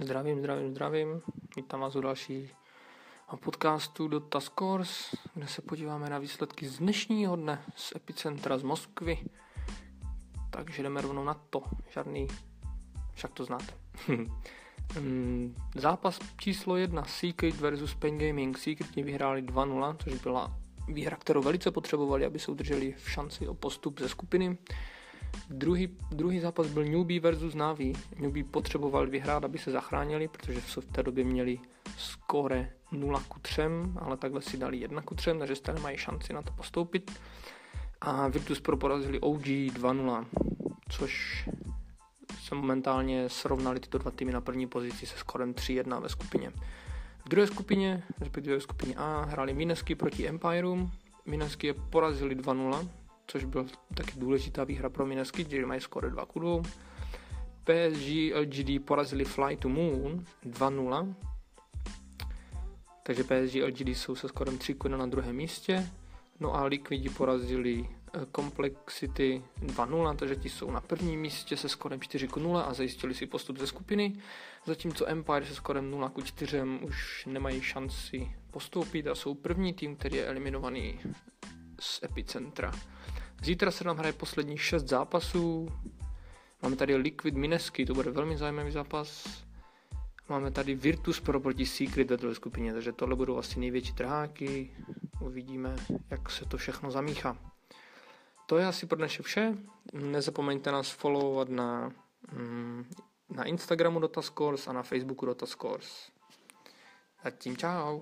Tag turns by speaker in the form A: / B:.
A: Zdravím, zdravím, zdravím. Vítám vás u další podcastu do Taskors, kde se podíváme na výsledky z dnešního dne z epicentra z Moskvy. Takže jdeme rovnou na to. Žádný, však to znáte. Mm, zápas číslo jedna Secret versus Pen Gaming. Secretní vyhráli 2-0, což byla výhra, kterou velice potřebovali, aby se udrželi v šanci o postup ze skupiny. Druhý, druhý zápas byl Newbie versus Navi. Newbie potřeboval vyhrát, aby se zachránili, protože v té době měli skóre 0 k 3, ale takhle si dali 1 k 3, takže stále mají šanci na to postoupit. A Virtus Pro porazili OG 2-0, což se momentálně srovnali tyto dva týmy na první pozici se skórem 3-1 ve skupině. V druhé skupině, respektive v skupině A, hráli Minesky proti Empireu. Minesky je porazili 2-0, což byl taky důležitá výhra pro Minesky, kde mají skoro 2 k 2. PSG LGD porazili Fly to Moon 2-0, takže PSG LGD jsou se skorem 3 na druhém místě. No a Liquidi porazili eh, Complexity 2-0, takže ti jsou na prvním místě se skorem 4 0 a zajistili si postup ze skupiny, zatímco Empire se skorem 0 k 4 už nemají šanci postoupit a jsou první tým, který je eliminovaný z epicentra. Zítra se nám hraje posledních 6 zápasů. Máme tady Liquid Minesky, to bude velmi zajímavý zápas. Máme tady Virtus Pro proti Secret ve druhé skupině, takže tohle budou asi největší trháky. Uvidíme, jak se to všechno zamíchá. To je asi pro dnešek vše. Nezapomeňte nás followovat na, mm, na Instagramu Dotascores a na Facebooku Dotascores. A tím čau.